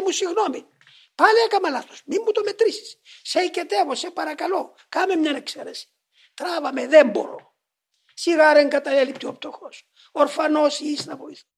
Κύριε μου, συγγνώμη. Πάλι έκανα λάθος. Μην μου το μετρήσεις. Σε οικετεύω, σε παρακαλώ. Κάμε μια εξαίρεση. Τράβαμε, δεν μπορώ. σιγάρεν ρε ο πτωχός. Ορφανός ή να βοηθά